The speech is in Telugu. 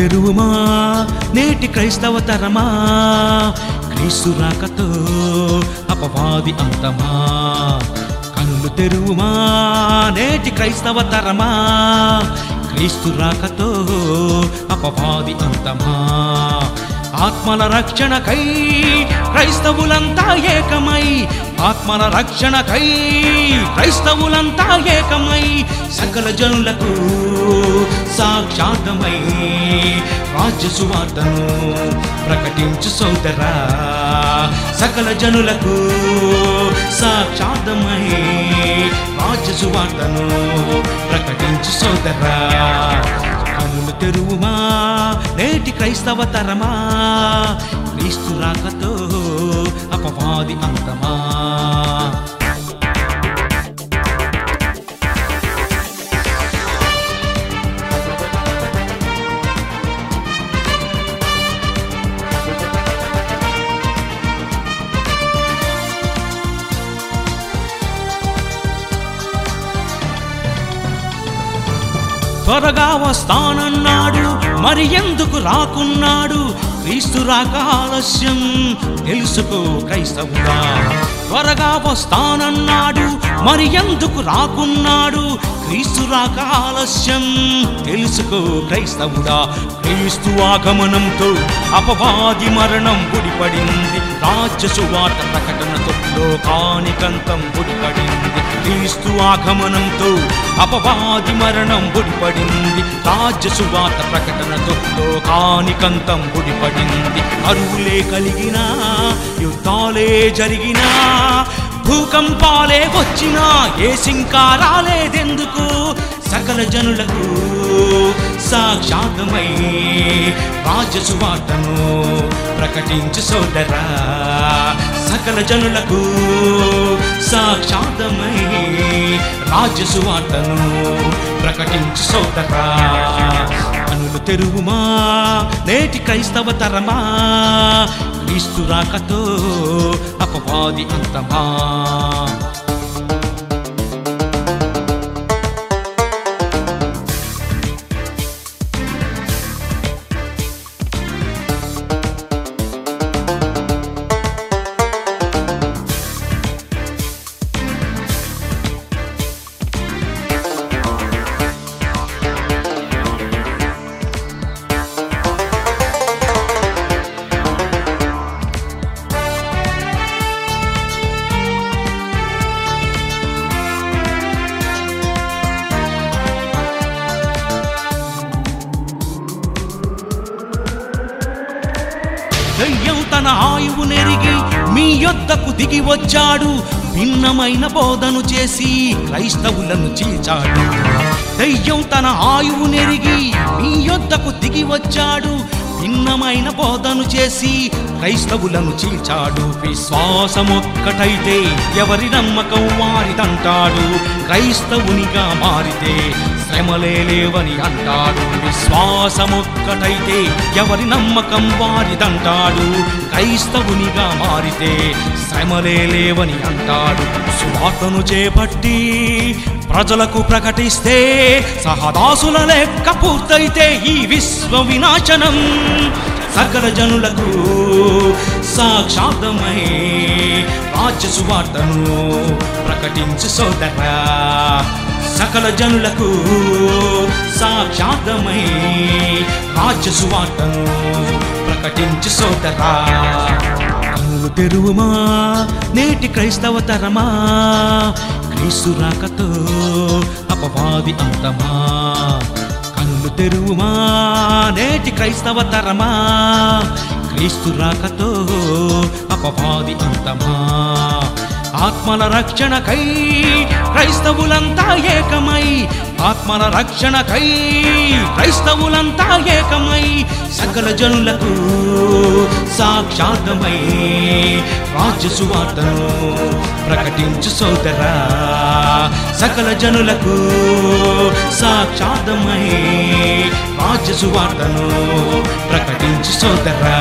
తెరువుమా నేటి క్రైస్తవ తరమా? క్రీస్తు రాకతో అపవాది అంతమా? కనులు తెరువుమా? నేటి క్రైస్తవ తరమా? క్రీస్తు రాకతో అపవాది అంతమా? ఆత్మల రక్షణకై క్రైస్తవులంతా ఏకమై ఆత్మల రక్షణకై క్రైస్తవులంతా ఏకమై సకల జనులకు సాక్షాతమై రాజ్య సువార్తను ప్రకటించు సోదరా. సకల జనులకు సాక్షాతమై రాజ్య సువార్తను ప్రకటించు సోదరా. కనులు తెరువుమా? నేటి క్రైస్తవ తరమా? క్రీస్తు రాకతో అపవాది అంతమా? త్వరగా వస్తానన్నాడు మరి ఎందుకు రాకున్నాడు? క్రీస్తు రాక ఆలస్యం తెలుసుకో క్రైస్తవుడా. త్వరగా వస్తానన్నాడు మరి ఎందుకు రాకున్నాడు? క్రీస్తు రాక ఆలస్యం తెలుసుకో క్రైస్తవుడా. క్రీస్తు ఆగమనంతో అపవాది మరణం గుడిపడింది రాజ్య సువార్త ప్రకటనతో లోకానికంతం బుడిపడింది క్రీస్తు ఆగమనంతో అపవాది మరణం బుడిపడింది రాజ్య సువార్త ప్రకటనతో లోకానికంతం బుడిపడింది అరువులే కలిగినా యుద్ధాలే జరిగినా భూకంపాలే వచ్చినా ఏ సింకారాలేదెందుకు? సకల జనులకు సాక్షాతమై రాజసువార్తను ప్రకటించు సోదరా. సకల జనులకు సాక్షాతమై రాజసువార్తను ప్రకటించు సోదరా. కనులు తెరువుమా నేటి క్రైస్తవ తరమా క్రీస్తు రాకతో అపవాది అంతమా. దయ్యం తన ఆయువు నెరిగి మీ యొద్దకు దిగి వచ్చాడు. భిన్నమైన బోధను చేసి క్రైస్తవులను చీల్చాడు. దయ్యం తన ఆయువు నెరిగి మీ యొద్దకు దిగి వచ్చాడు. భిన్నమైన బోధను చేసి క్రైస్తవులను చీల్చాడు. విశ్వాసమొక్కటైతే ఎవరి నమ్మకం వారిదంటాడు. క్రైస్తవునిగా మారితే శ్రమలే లేవని అంటాడు. విశ్వాసమొక్కటైతే ఎవరి నమ్మకం వారిదంటాడు. క్రైస్తవునిగా మారితే శ్రమలే లేవని అంటాడు. సువార్తను చేపట్టి ప్రజలకు ప్రకటిస్తే సహదాసుల లెక్క పూర్తయితే ఈ విశ్వ వినాశనం. సకల జనులకు సాక్షాతమై రాజ్య సువార్తను ప్రకటించు సోదరా. సకల జనులకు సాక్షాతమై రాజ్య సువార్తను ప్రకటించు సోదరా. కన్నులు తెరువుమా? నేటి క్రైస్తవ తరమా? క్రీస్తు రాకతో అపవాది అంతమా? కన్నులు తెరువుమా? నేటి క్రైస్తవ తరమా? క్రీస్తు రాకతో అపవాది అంతమా? ఆత్మల రక్షణకై క్రైస్తవులంతా ఏకమై ఆత్మల రక్షణకై క్రైస్తవులంతా ఏకమై సకల జనులకు సాక్షాతమై రాజ్య సువార్తను ప్రకటించు సోదరా. సకల జనులకు సాక్షాతమై రాజ్య సువార్తను ప్రకటించు సోదరా.